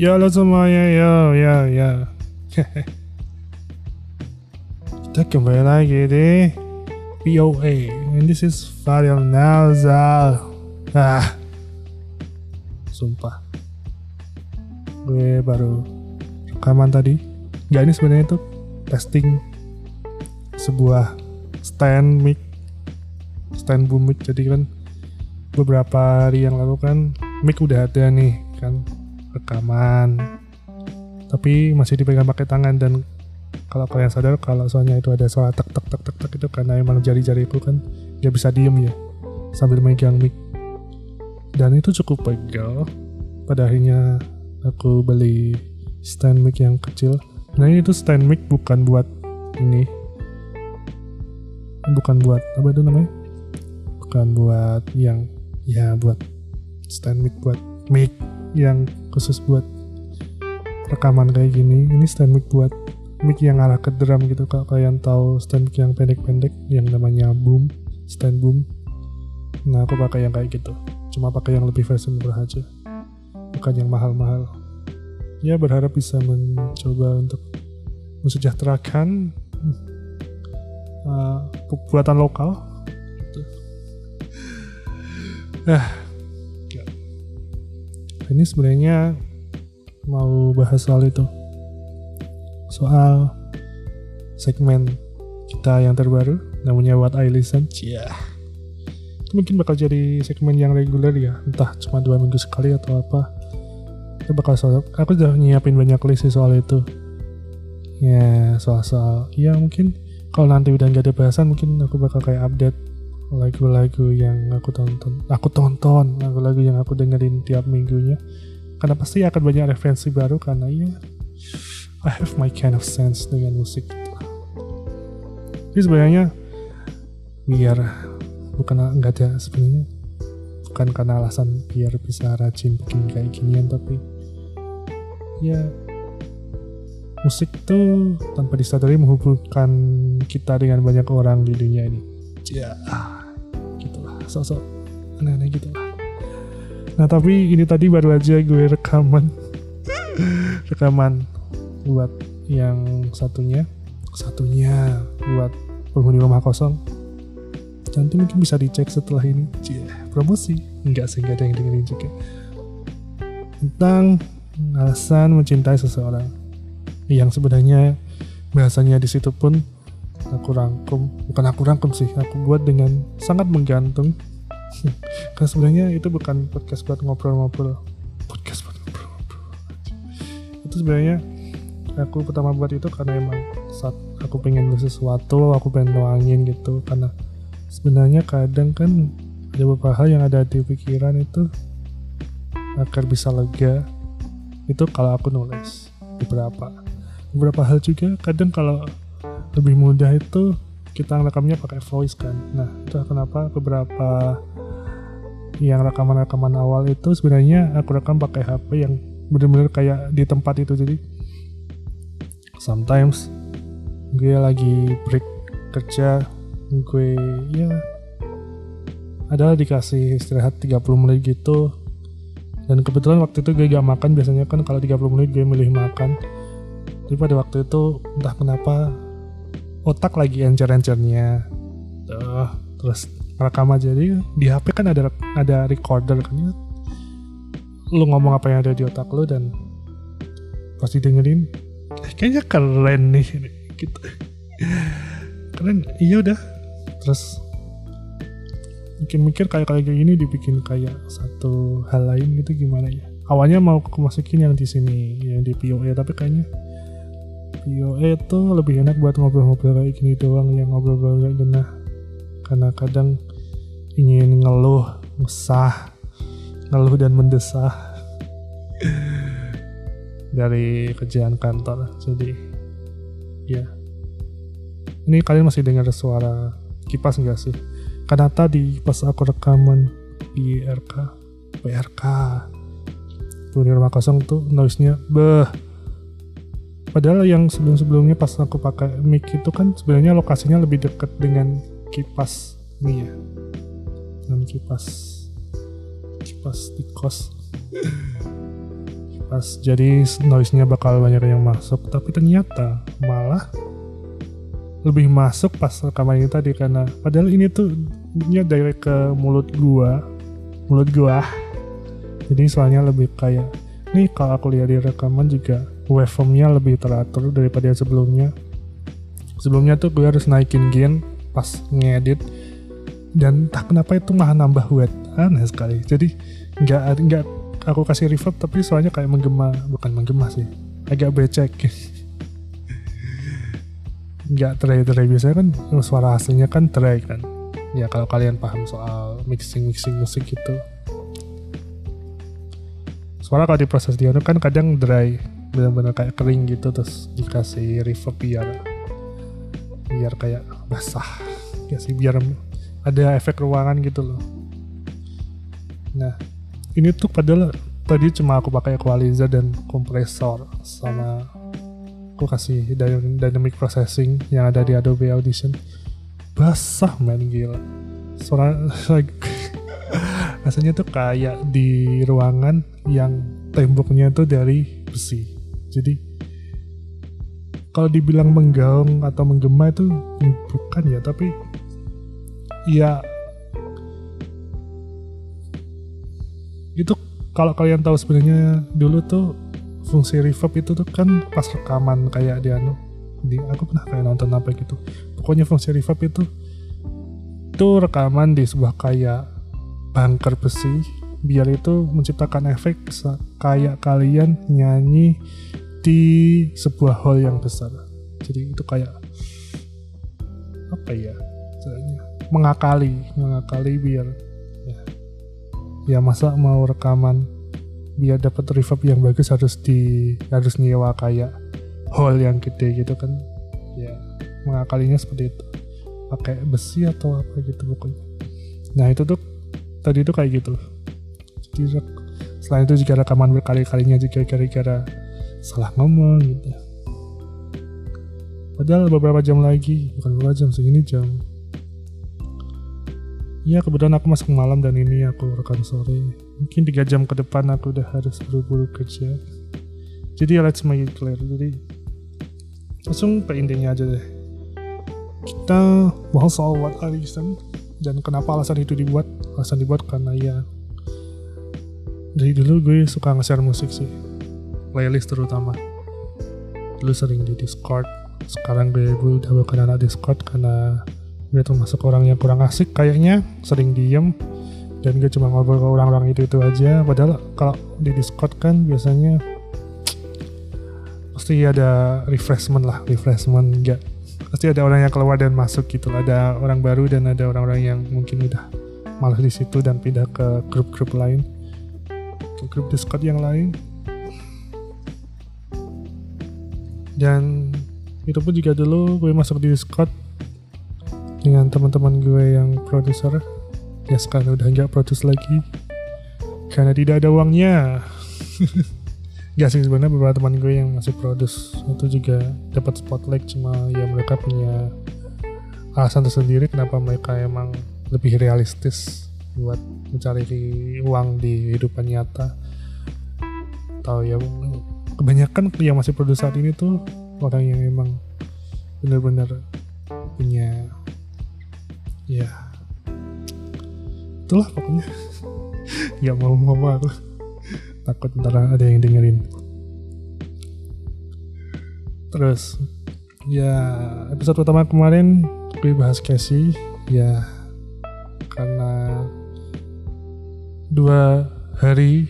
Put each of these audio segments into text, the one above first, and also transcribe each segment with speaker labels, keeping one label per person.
Speaker 1: Ya halo semuanya, ya ya ya. Kita kembali lagi di POA. And this is Fadil Nazal. Ah, sumpah. Gue baru rekaman tadi. Gak ini sebenarnya itu testing sebuah stand mic, stand boom mic. Jadi kan beberapa hari yang lalu kan mic udah ada nih kan rekaman. Tapi masih dipegang pakai tangan dan kalau kalian sadar kalau soalnya itu ada suara tek tek tek tek tek itu karena emang jari-jariku kan nggak bisa diem ya sambil megang mic. Dan itu cukup pegal. Pada akhirnya aku beli stand mic yang kecil. Nah itu stand mic bukan buat ini. Bukan buat apa itu namanya? Bukan buat yang ya buat stand mic buat mic yang khusus buat rekaman kayak gini ini stand mic buat mic yang arah ke drum gitu kalau kalian tahu stand mic yang pendek-pendek yang namanya boom stand boom. Nah aku pakai yang kayak gitu. Cuma pakai yang lebih versi murah aja. Bukan yang mahal-mahal. Ya berharap bisa mencoba untuk mensejahterakan uh, buatan lokal ini sebenarnya mau bahas soal itu. Soal segmen kita yang terbaru namanya What I Listen. Yeah. itu mungkin bakal jadi segmen yang reguler ya. Entah cuma dua minggu sekali atau apa. Itu bakal soal aku udah nyiapin banyak list soal itu. Ya soal-soal ya mungkin kalau nanti udah nggak ada bahasan mungkin aku bakal kayak update lagu-lagu yang aku tonton. Aku tonton lagu-lagu yang aku dengerin tiap minggunya. Karena pasti akan banyak referensi baru karena ya I have my kind of sense dengan musik. Jadi sebenarnya biar bukan nggak ada sebenarnya bukan karena alasan biar bisa rajin bikin kayak ginian tapi ya musik tuh tanpa disadari menghubungkan kita dengan banyak orang di dunia ini ya sosok aneh-aneh gitu lah nah tapi ini tadi baru aja gue rekaman. Rekaman buat yang satunya. Satunya buat penghuni rumah kosong. Nanti mungkin bisa dicek setelah ini. Cie, promosi. Enggak sih enggak ada yang dengerin juga. Tentang alasan mencintai seseorang. Yang sebenarnya bahasanya di situ pun aku rangkum. Bukan aku rangkum sih aku buat dengan sangat menggantung. Karena sebenarnya itu bukan podcast buat ngobrol-ngobrol. Podcast buat ngobrol-ngobrol itu sebenarnya aku pertama buat itu karena emang saat aku pengen sesuatu aku pengen nuangin gitu. Karena sebenarnya kadang kan ada beberapa hal yang ada di pikiran itu agar bisa lega. Itu kalau aku nulis beberapa. Beberapa hal juga kadang kalau lebih mudah itu kita rekamnya pakai voice kan. Nah itu kenapa beberapa yang rekaman-rekaman awal itu sebenarnya aku rekam pakai HP yang bener-bener kayak di tempat itu. Jadi sometimes gue lagi break kerja gue ya adalah dikasih istirahat 30 menit gitu. Dan kebetulan waktu itu gue gak makan biasanya kan kalau 30 menit gue milih makan. Tapi pada waktu itu entah kenapa otak lagi encer-encernya. Uh, terus rekam aja. Jadi di HP kan ada ada recorder kan ya. Lu ngomong apa yang ada di otak lu dan pasti dengerin. Eh, kayaknya keren nih gitu. Keren iya udah. Terus mungkin mikir kayak kayak gini dibikin kayak satu hal lain gitu gimana ya. Awalnya mau aku masukin yang di sini yang di POE tapi kayaknya POE itu lebih enak buat ngobrol-ngobrol kayak gini doang yang ngobrol-ngobrol gak genah karena kadang ingin ngeluh, ngesah, ngeluh dan mendesah dari kerjaan kantor. Jadi ya. Ini kalian masih dengar suara kipas enggak sih? Karena tadi pas aku rekaman di RK PRK punya rumah kosong tuh noise-nya beh Padahal yang sebelum-sebelumnya pas aku pakai mic itu kan sebenarnya lokasinya lebih dekat dengan kipas nih ya. Dengan kipas kipas di kos. pas jadi noise-nya bakal banyak yang masuk tapi ternyata malah lebih masuk pas rekaman ini tadi karena padahal ini tuh nya direct ke mulut gua mulut gua jadi soalnya lebih kayak nih kalau aku lihat di rekaman juga waveformnya lebih teratur daripada yang sebelumnya. Sebelumnya tuh gue harus naikin gain pas ngedit. Dan tak kenapa itu malah nambah wet aneh sekali. Jadi nggak nggak aku kasih reverb tapi soalnya kayak menggema bukan menggema sih. Agak becek. Nggak tray biasanya kan suara aslinya kan tray kan. Ya kalau kalian paham soal mixing mixing musik gitu suara kalau diproses di kan kadang dry benar-benar kayak kering gitu terus dikasih reverb biar biar kayak basah ya sih biar ada efek ruangan gitu loh. Nah ini tuh padahal tadi cuma aku pakai equalizer dan kompresor sama aku kasih dynamic processing yang ada di Adobe Audition. Basah man gila. Suara like, rasanya tuh kayak di ruangan yang temboknya tuh dari besi jadi kalau dibilang menggaung atau menggema itu bukan ya tapi ya itu kalau kalian tahu sebenarnya dulu tuh fungsi reverb itu tuh kan pas rekaman kayak di anu di aku pernah kayak nonton apa gitu. Pokoknya fungsi reverb itu itu rekaman di sebuah kayak bunker besi biar itu menciptakan efek kayak kalian nyanyi di sebuah hall yang besar. Jadi itu kayak apa ya mengakali mengakali biar ya, ya masa mau rekaman biar dapat reverb yang bagus harus di harus nyewa kayak hall yang gede gitu kan. Ya mengakalinya seperti itu. Pakai besi atau apa gitu pokoknya. Nah itu tuh tadi itu kayak gitu. Jadi selain itu jika rekaman berkali-kalinya juga gara-gara salah ngomong gitu. Padahal beberapa jam lagi bukan beberapa jam segini jam. Ya kebetulan aku masuk malam dan ini aku rekam sore. Mungkin tiga jam ke depan aku udah harus buru-buru kerja. Jadi ya let's make it clear. Jadi langsung ke intinya aja deh. Kita bahas soal what I listen dan kenapa alasan itu dibuat? Alasan dibuat karena ya dari dulu gue suka nge-share musik sih playlist terutama. Dulu sering di Discord. Sekarang gue, gue udah bukan anak Discord karena gue termasuk orang yang kurang asik kayaknya sering diem. Dan gue cuma ngobrol ke orang-orang itu itu aja. Padahal kalau di Discord kan biasanya pasti ada refreshment lah refreshment. Enggak pasti ada orang yang keluar dan masuk gitu ada orang baru dan ada orang-orang yang mungkin udah malas di situ dan pindah ke grup-grup lain. Ke grup Discord yang lain dan itu pun juga dulu gue masuk di Discord dengan teman-teman gue yang produser. Ya sekarang udah nggak produce lagi. Karena tidak ada uangnya. Gak sih sebenarnya beberapa teman gue yang masih produce. Itu juga dapat spotlight cuma ya mereka punya alasan tersendiri kenapa mereka emang lebih realistis buat mencari uang di kehidupan nyata. Atau ya kebanyakan yang masih produksi saat ini tuh orang yang emang benar-benar punya ya itulah pokoknya. Nggak mau ngomong. Aku takut ntar ada yang dengerin. Terus ya episode pertama kemarin gue bahas Casey ya karena dua hari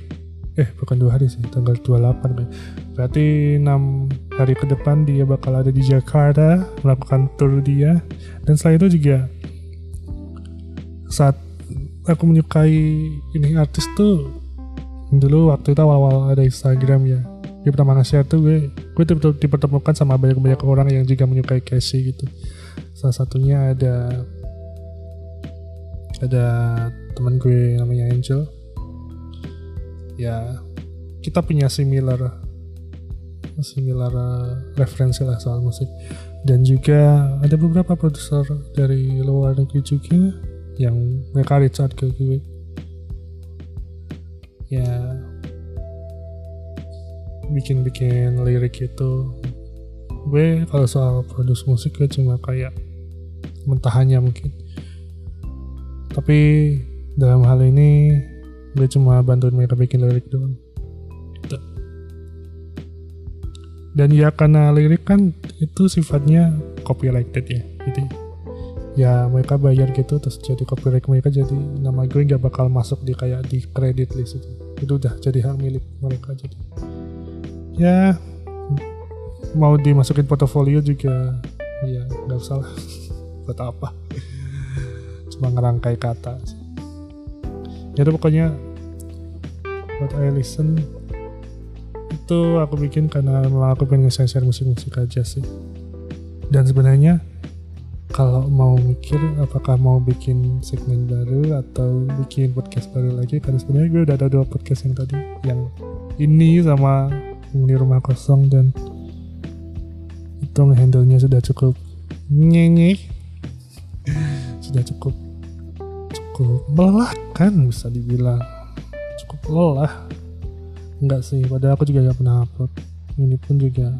Speaker 1: eh bukan dua hari sih tanggal 28 kan berarti enam hari ke depan dia bakal ada di Jakarta melakukan tour dia. Dan selain itu juga saat aku menyukai ini artis tuh dulu waktu itu awal-awal ada Instagram ya. Dia pertama nge-share tuh gue gue dipertemukan sama banyak-banyak orang yang juga menyukai Casey gitu. Salah satunya ada ada teman gue namanya Angel ya kita punya similar similar uh, referensi lah soal musik. Dan juga ada beberapa produser dari luar negeri juga yang mereka reach ke gue. Ya bikin-bikin lirik itu. Gue kalau soal produce musik gue cuma kayak mentahannya mungkin. Tapi dalam hal ini gue cuma bantuin mereka bikin lirik doang. Gitu. dan ya karena lirik kan itu sifatnya copyrighted ya gitu ya mereka bayar gitu terus jadi copyright mereka jadi nama gue nggak bakal masuk di kayak di credit list itu. Itu udah jadi hak milik mereka jadi. Ya mau dimasukin portofolio juga ya nggak usah lah. Buat apa? Cuma ngerangkai kata sih. Ya udah pokoknya buat I listen itu aku bikin karena memang aku pengen share musik-musik aja sih. Dan sebenarnya kalau mau mikir apakah mau bikin segmen baru atau bikin podcast baru lagi karena sebenarnya gue udah ada dua podcast yang tadi yang ini sama di rumah kosong dan itu handle-nya sudah cukup nyenye sudah cukup cukup melelahkan bisa dibilang. Cukup lelah. Enggak sih padahal aku juga gak pernah upload. Ini pun juga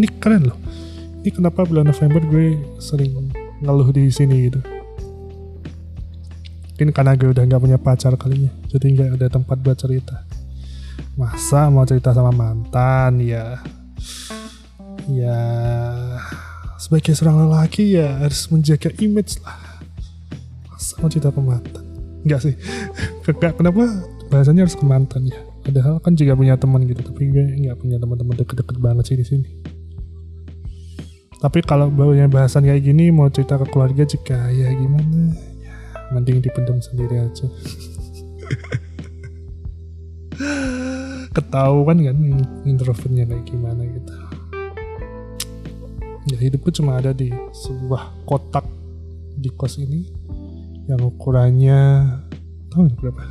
Speaker 1: ini keren loh. Ini kenapa bulan November gue sering ngeluh di sini gitu. Mungkin karena gue udah gak punya pacar kalinya jadi nggak ada tempat buat cerita. Masa mau cerita sama mantan ya? Ya sebagai seorang lelaki ya harus menjaga image lah masa mau cerita ke mantan enggak sih. Enggak kenapa? Bahasanya harus ke mantan ya. Padahal kan juga punya teman gitu tapi gue nggak punya teman-teman deket-deket banget sih di sini. Tapi kalau baunya bahasan kayak gini mau cerita ke keluarga juga ya gimana? Ya mending dipendam sendiri aja. Ketahuan kan introvertnya kayak gimana gitu. Ya hidupku cuma ada di sebuah kotak di kos ini yang ukurannya tahun berapa?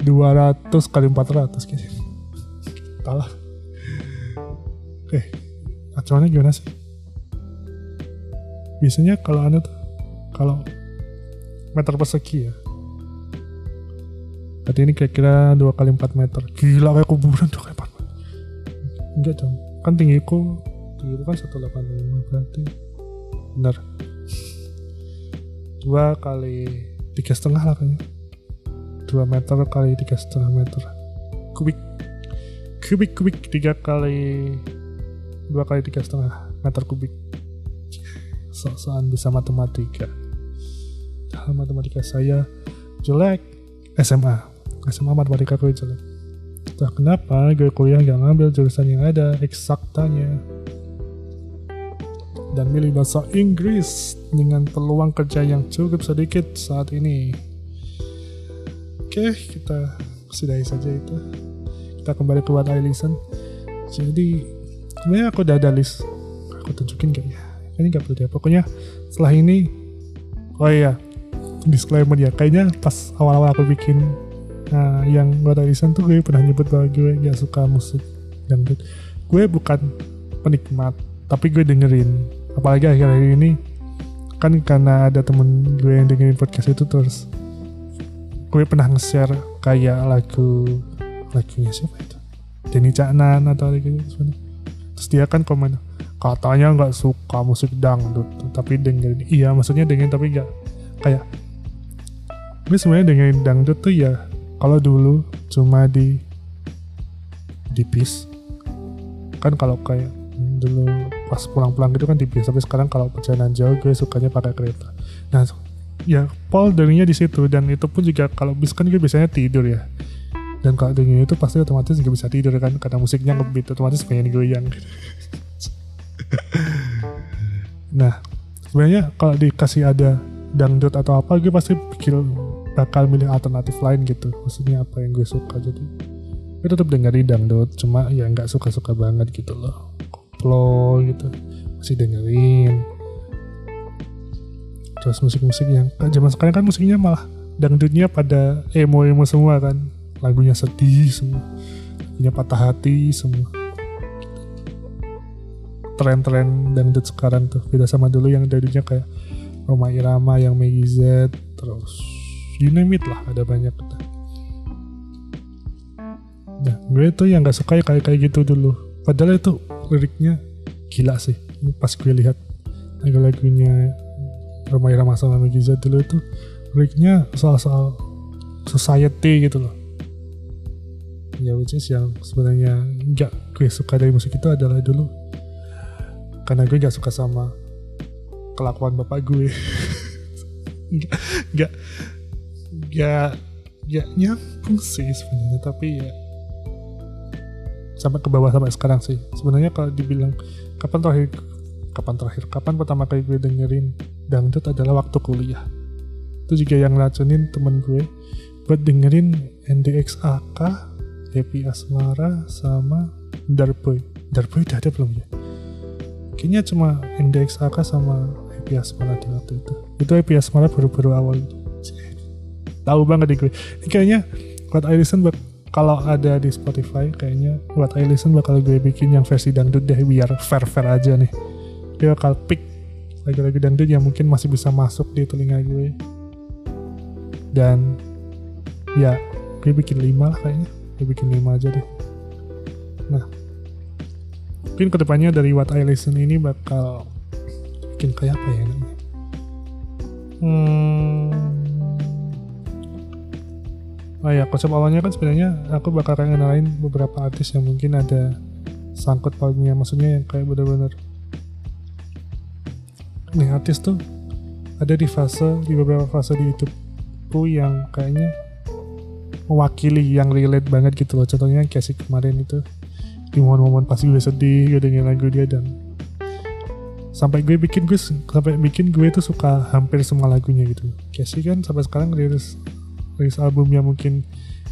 Speaker 1: 200 kali 400 kayaknya. Salah. Oke, eh, acuannya gimana sih? Biasanya kalau anu tuh, kalau meter persegi ya, Berarti ini kira-kira 2 kali 4 meter. Gila kayak kuburan 2 kali 4 meter. Enggak dong. Kan tinggiku, tinggiku kan 185 berarti. benar dua kali tiga setengah lah kayaknya. Dua meter kali tiga setengah meter. Kubik. Kubik kubik. Tiga kali dua kali tiga setengah meter kubik. Sok-sokan bisa matematika. Dalam matematika saya jelek. SMA SMA matematika gue jelek. Entah kenapa gue kuliah gak ngambil jurusan yang ada eksaktanya dan milih bahasa Inggris dengan peluang kerja yang cukup sedikit saat ini. Oke, kita sudahi saja itu. Kita kembali ke What I Listen. Jadi, sebenarnya aku udah ada list. Aku tunjukin gak ya? Ini gak perlu ya. Pokoknya setelah ini, oh iya, disclaimer ya. Kayaknya pas awal-awal aku bikin Nah, yang gue Listen tuh gue pernah nyebut bahwa gue gak suka musik dangdut. Gue bukan penikmat, tapi gue dengerin. Apalagi akhir-akhir ini kan karena ada temen gue yang dengerin podcast itu terus gue pernah nge-share kayak lagu lagunya siapa itu? Denny Caknan atau gitu terus dia kan komen katanya nggak suka musik dangdut tapi dengerin. Iya maksudnya dengerin tapi nggak kayak gue sebenarnya dengerin dangdut tuh ya kalau dulu cuma di di bis. Kan kalau kayak dulu pas pulang-pulang gitu kan di tapi sekarang kalau perjalanan jauh gue sukanya pakai kereta. Nah ya Paul dengernya di situ dan itu pun juga kalau bis kan gue biasanya tidur ya. Dan kalau dengernya itu pasti otomatis juga bisa tidur kan karena musiknya ngebeat otomatis pengen goyang. Gitu. nah sebenarnya kalau dikasih ada dangdut atau apa gue pasti pikir bakal milih alternatif lain gitu. Maksudnya apa yang gue suka jadi gue tetap dengerin dangdut cuma ya nggak suka-suka banget gitu loh koplo gitu. Masih dengerin. Terus musik-musik yang kan zaman sekarang kan musiknya malah dangdutnya pada emo-emo semua kan. Lagunya sedih semua. Lagunya patah hati semua. Tren-tren dangdut sekarang tuh. Beda sama dulu yang dangdutnya kayak Roma Irama yang Maggie Z terus you name it lah ada banyak nah gue tuh yang gak suka ya kayak kayak gitu dulu. Padahal itu liriknya gila sih. Pas gue lihat lagu-lagunya Romai Rama sama Megiza dulu itu liriknya soal-soal society gitu loh. Ya which is yang sebenarnya nggak gue suka dari musik itu adalah dulu karena gue gak suka sama kelakuan bapak gue. Nggak nggak nggak nyambung sih sebenarnya tapi ya sampai ke bawah sampai sekarang sih. Sebenarnya kalau dibilang kapan terakhir kapan terakhir kapan pertama kali gue dengerin dangdut adalah waktu kuliah. Itu juga yang ngelacunin temen gue buat dengerin NDXAK Happy Asmara sama Darboy. Darboy udah ada belum ya? Kayaknya cuma NDXAK sama Happy Asmara di waktu itu. Itu Happy Asmara baru-baru awal. Tahu banget deh gue. Ini kayaknya buat I listen bak kalau ada di Spotify kayaknya buat I listen bakal gue bikin yang versi dangdut deh biar fair-fair aja nih. Dia bakal pick lagu-lagu dangdut yang mungkin masih bisa masuk di telinga gue. Dan ya gue bikin lima lah kayaknya. Gue bikin lima aja deh. Nah mungkin ke depannya dari What I Listen ini bakal bikin kayak apa ya namanya? Hmm oh ya konsep awalnya kan sebenarnya aku bakal kenalin beberapa artis yang mungkin ada sangkut pautnya maksudnya yang kayak bener-bener nih artis tuh ada di fase di beberapa fase di YouTubeku yang kayaknya mewakili yang relate banget gitu loh. Contohnya kayak si kemarin itu di momen-momen pas gue sedih gue dengerin lagu dia dan sampai gue bikin gue sampai bikin gue tuh suka hampir semua lagunya gitu. Casey kan sampai sekarang rilis rilis albumnya mungkin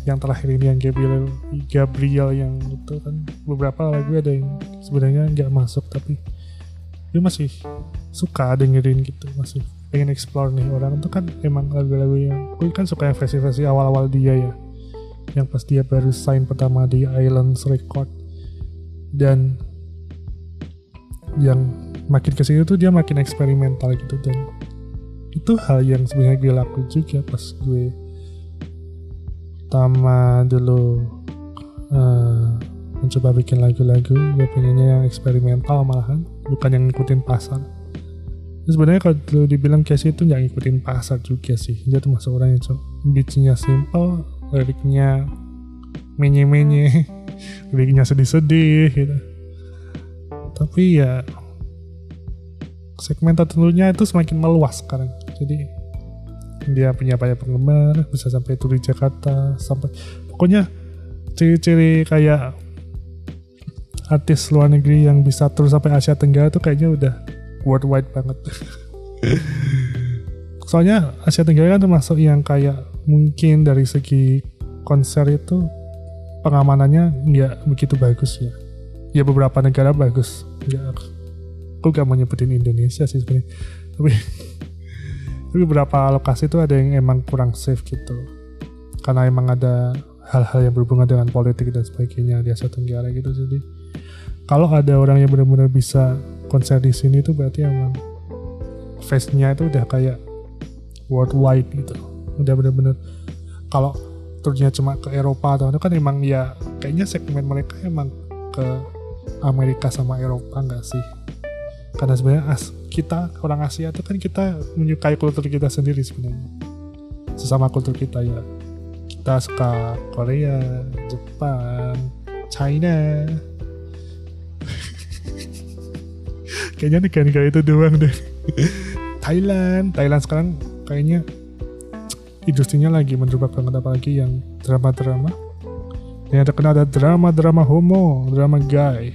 Speaker 1: yang terakhir ini yang Gabriel Gabriel yang itu kan. Beberapa lagu ada yang sebenarnya nggak masuk tapi dia masih suka dengerin gitu masih pengen explore nih. Orang itu kan emang lagu-lagu yang gue kan suka yang versi-versi awal-awal dia ya yang pas dia baru sign pertama di Islands Record. Dan yang makin ke sini tuh dia makin eksperimental gitu dan itu hal yang sebenarnya gue lakuin juga pas gue pertama dulu uh, mencoba bikin lagu-lagu. Gue pengennya yang eksperimental malahan bukan yang ngikutin pasar. Sebenarnya kalau dulu dibilang Casey itu nggak ngikutin pasar juga sih. Dia tuh masuk orang yang beatnya simple liriknya menye-menye liriknya sedih-sedih gitu. Tapi ya segmen tertentunya itu semakin meluas sekarang. Jadi dia punya banyak penggemar bisa sampai tur di Jakarta sampai pokoknya ciri-ciri kayak artis luar negeri yang bisa tur sampai Asia Tenggara tuh kayaknya udah worldwide banget. Soalnya Asia Tenggara kan termasuk yang kayak mungkin dari segi konser itu pengamanannya nggak begitu bagus ya. Ya beberapa negara bagus. Ya aku gak mau nyebutin Indonesia sih sebenarnya. Tapi tapi beberapa lokasi itu ada yang emang kurang safe gitu. Karena emang ada hal-hal yang berhubungan dengan politik dan sebagainya di Asia Tenggara gitu. Jadi kalau ada orang yang benar-benar bisa konser di sini itu berarti emang face-nya itu udah kayak worldwide gitu. Udah benar-benar kalau turnya cuma ke Eropa atau itu kan emang ya kayaknya segmen mereka emang ke Amerika sama Eropa enggak sih karena sebenarnya as kita orang Asia itu kan kita menyukai kultur kita sendiri sebenarnya. Sesama kultur kita ya. Kita suka Korea Jepang China. Kayaknya negara-negara itu doang deh. Thailand. Thailand sekarang kayaknya industrinya lagi menerobak banget apalagi yang drama-drama. Yang terkenal ada drama-drama homo drama gay.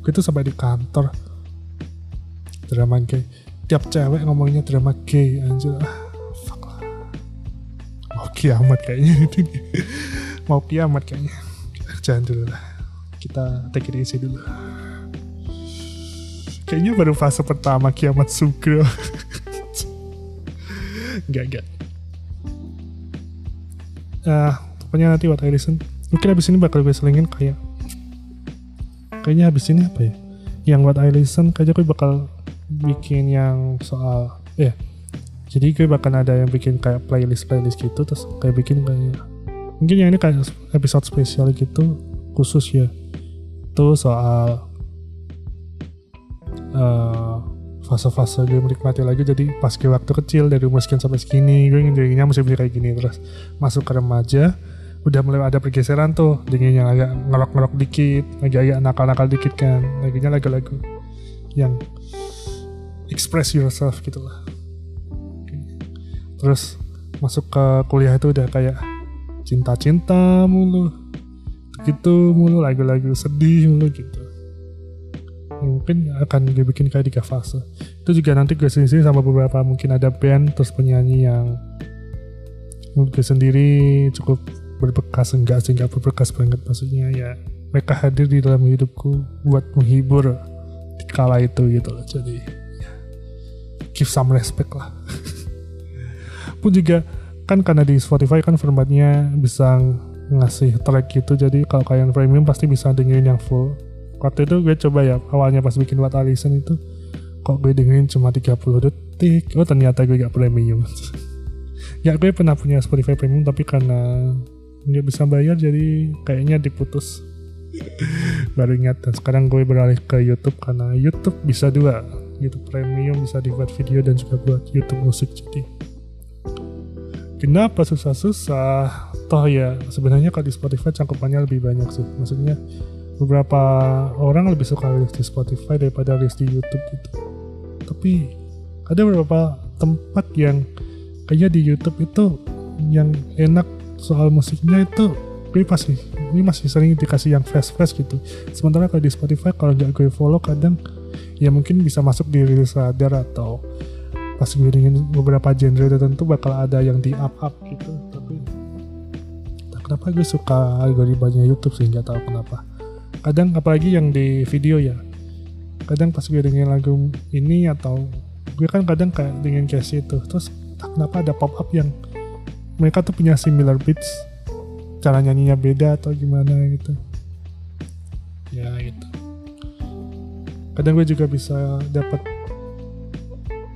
Speaker 1: Gue tuh sampai di kantor drama gay. Tiap cewek ngomongnya drama gay anjir. Ah fuck. Lah mau kiamat kayaknya itu mau kiamat kayaknya. Jangan dulu lah. Kita take it easy dulu. Kayaknya baru fase pertama kiamat sugro. Enggak enggak ah uh, pokoknya nanti What I Listen mungkin habis ini bakal gue selingin kayak kayaknya habis ini apa ya? Yang What I Listen kayaknya gue bakal bikin yang soal ya. Yeah. jadi gue bahkan ada yang bikin kayak playlist playlist gitu terus kayak bikin kayak mungkin yang ini kayak episode spesial gitu khusus ya. Itu soal uh, fase-fase gue menikmati lagi. Jadi pas gue waktu kecil dari umur sekian sampai segini gue ingin jadinya musim kayak gini. Terus masuk ke remaja udah mulai ada pergeseran tuh. Yang agak ngerok-ngerok dikit agak-agak nakal-nakal dikit kan. Lagunya lagu-lagu yang express yourself gitu lah. Terus masuk ke kuliah itu udah kayak cinta-cinta mulu gitu mulu lagu-lagu sedih mulu gitu. Mungkin akan gue bikin kayak tiga fase. Itu juga nanti gue sendiri sama beberapa mungkin ada band terus penyanyi yang gue sendiri cukup berbekas enggak sih enggak berbekas banget. Maksudnya ya mereka hadir di dalam hidupku buat menghibur di kala itu gitu loh. Jadi give some respect lah. Pun juga kan karena di Spotify kan formatnya bisa ngasih track gitu jadi kalau kalian premium pasti bisa dengerin yang full. Waktu itu gue coba ya awalnya pas bikin What I Listen itu kok gue dengerin cuma 30 detik oh ternyata gue gak premium. Ya gue pernah punya Spotify premium tapi karena nggak bisa bayar jadi kayaknya diputus. Baru ingat dan sekarang gue beralih ke YouTube karena YouTube bisa dua YouTube Premium bisa dibuat video dan juga buat YouTube musik jadi. Kenapa susah-susah? Toh ya sebenarnya kalau di Spotify cangkupannya lebih banyak sih. Maksudnya beberapa orang lebih suka list di Spotify daripada list di YouTube gitu. Tapi ada beberapa tempat yang kayaknya di YouTube itu yang enak soal musiknya itu gue pasti gue masih sering dikasih yang fast fast gitu. Sementara kalau di Spotify kalau nggak gue follow kadang ya mungkin bisa masuk di rilis radar atau pas gue ingin beberapa genre tertentu bakal ada yang di up up gitu. Tapi tak kenapa gue suka algoritmanya YouTube sih nggak tahu kenapa. Kadang apalagi yang di video ya. Kadang pas gue dengerin lagu ini atau gue kan kadang kayak dengan case itu terus tak kenapa ada pop up yang mereka tuh punya similar beats. Cara nyanyinya beda atau gimana gitu. Ya gitu kadang gue juga bisa dapat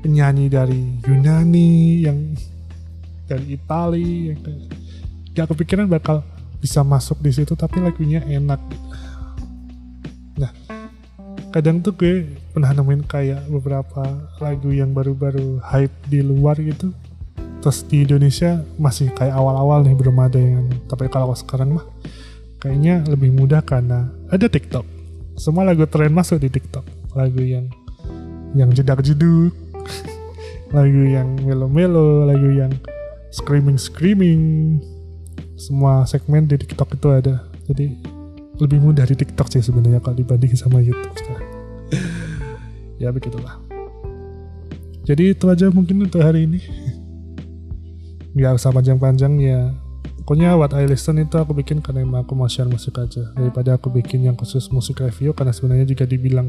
Speaker 1: penyanyi dari Yunani yang dari Itali yang gak kepikiran bakal bisa masuk di situ tapi lagunya enak nah kadang tuh gue pernah nemuin kayak beberapa lagu yang baru-baru hype di luar gitu. Terus di Indonesia masih kayak awal-awal nih belum ada yang tapi kalau sekarang mah kayaknya lebih mudah karena ada TikTok. Semua lagu tren masuk di TikTok lagu yang yang jedak jeduk lagu yang melo-melo. Lagu yang screaming screaming semua segmen di TikTok itu ada. Jadi lebih mudah di TikTok sih sebenarnya kalau dibanding sama YouTube sekarang. Ya begitulah. Jadi itu aja mungkin untuk hari ini. Nggak usah panjang-panjang ya pokoknya What I Listen itu aku bikin karena emang aku mau share musik aja. Daripada aku bikin yang khusus musik review karena sebenarnya juga dibilang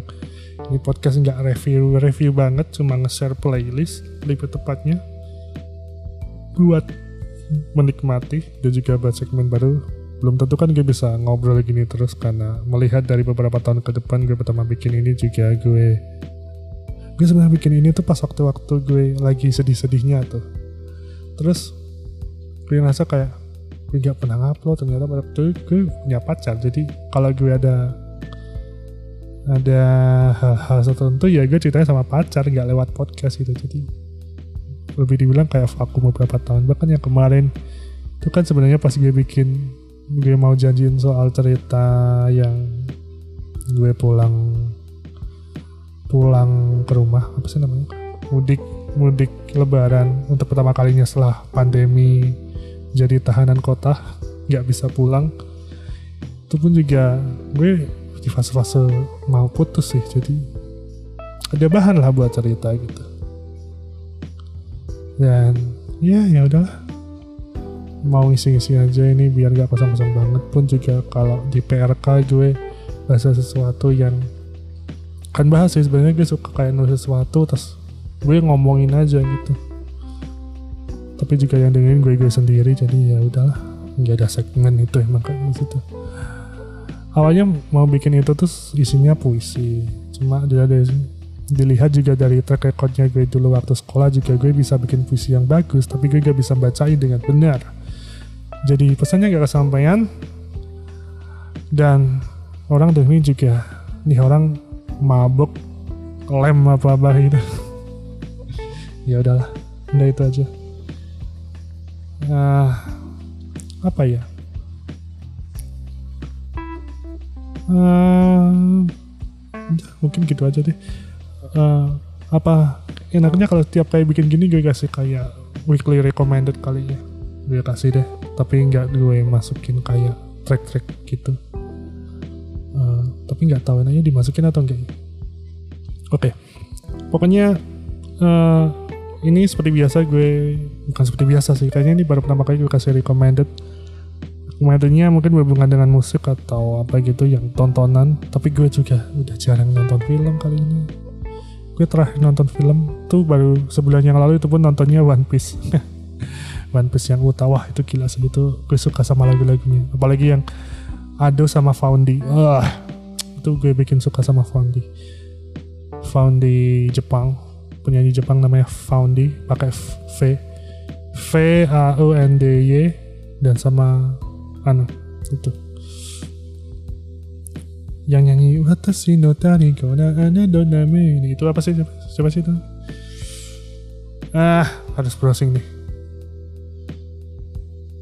Speaker 1: ini podcast nggak review review banget cuma nge-share playlist lebih tepatnya buat menikmati dan juga buat segmen baru. Belum tentu kan gue bisa ngobrol gini terus karena melihat dari beberapa tahun ke depan gue pertama bikin ini juga gue gue sebenarnya bikin ini tuh pas waktu-waktu gue lagi sedih-sedihnya tuh. Terus gue ngerasa kayak gue gak pernah ngupload ternyata pada waktu gue punya pacar. Jadi kalau gue ada ada hal-hal tertentu ya gue ceritanya sama pacar nggak lewat podcast gitu. Jadi lebih dibilang kayak vakum beberapa tahun. Bahkan yang kemarin itu kan sebenarnya pas gue bikin gue mau janjiin soal cerita yang gue pulang pulang ke rumah apa sih namanya? Mudik mudik lebaran untuk pertama kalinya setelah pandemi jadi tahanan kota nggak bisa pulang. Itu pun juga gue di fase-fase mau putus sih jadi ada bahan lah buat cerita gitu. Dan ya ya udahlah. Mau ngisi-ngisi aja ini biar gak kosong-kosong banget pun juga kalau di PRK gue bahasa sesuatu yang kan bahas sih sebenarnya gue suka kayak nulis sesuatu terus gue ngomongin aja gitu tapi juga yang dengerin gue gue sendiri jadi ya udahlah nggak ada segmen itu emang kayak gitu. Awalnya mau bikin itu tuh isinya puisi. Cuma dia ada dilihat juga dari track recordnya gue dulu waktu sekolah juga gue bisa bikin puisi yang bagus tapi gue gak bisa bacain dengan benar. Jadi pesannya gak kesampaian. Dan orang dengerin juga nih orang mabuk lem apa apa gitu. Ya udahlah udah itu aja uh, apa ya? Uh, mungkin gitu aja deh. Uh, apa enaknya kalau tiap kayak bikin gini gue kasih kayak weekly recommended kali ya. Gue kasih deh tapi nggak gue masukin kayak track-track gitu. Uh, tapi nggak tahu enaknya dimasukin atau enggak. Oke okay. pokoknya uh, ini seperti biasa gue bukan seperti biasa sih. Kayaknya ini baru pertama kali gue kasih recommended. Recommendednya mungkin berhubungan dengan musik atau apa gitu yang tontonan. Tapi gue juga udah jarang nonton film kali ini. Gue terakhir nonton film tuh baru sebulan yang lalu itu pun nontonnya One Piece. One Piece yang utawah itu gila sih. Itu gue suka sama lagu-lagunya. Apalagi yang Ado sama Foundi wah itu gue bikin suka sama Foundi Foundi Jepang. Penyanyi Jepang namanya Foundi pakai V V A O N D Y dan sama Ana itu. Yang nyanyi watashi no tari kona ana doname ini itu apa sih? Siapa, sih itu? Ah harus browsing nih.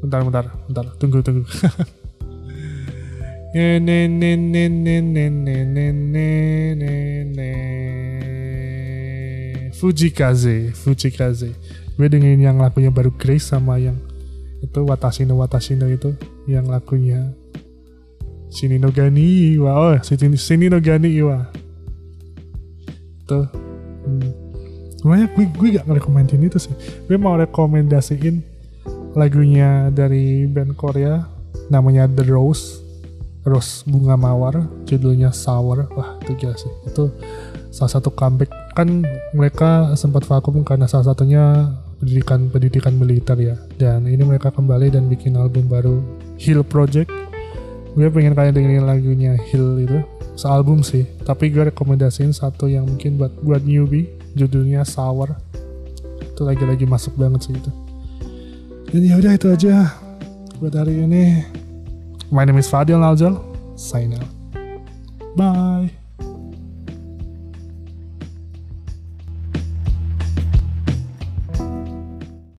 Speaker 1: Bentar bentar bentar. Tunggu tunggu. Fujikaze Fujikaze. Gue dengerin yang lagunya baru Grace sama yang itu Watashi no Watashi no itu yang lagunya Sini no Gani Iwa. Oh, Sini, no Gani Iwa. Tuh. Hmm. Sebenarnya gue, gue gak ngerekomendin itu sih. Gue mau rekomendasiin lagunya dari band Korea namanya The Rose. Rose bunga mawar, judulnya Sour. Wah, itu gila sih. Itu salah satu comeback kan mereka sempat vakum karena salah satunya pendidikan pendidikan militer ya. Dan ini mereka kembali dan bikin album baru Hill Project. Gue pengen kalian dengerin lagunya Hill itu. Sealbum sih tapi gue rekomendasiin satu yang mungkin buat buat newbie judulnya Sour. Itu lagi-lagi masuk banget sih itu. Dan ya udah itu aja buat hari ini. My name is Fadil Naljal sign out. Bye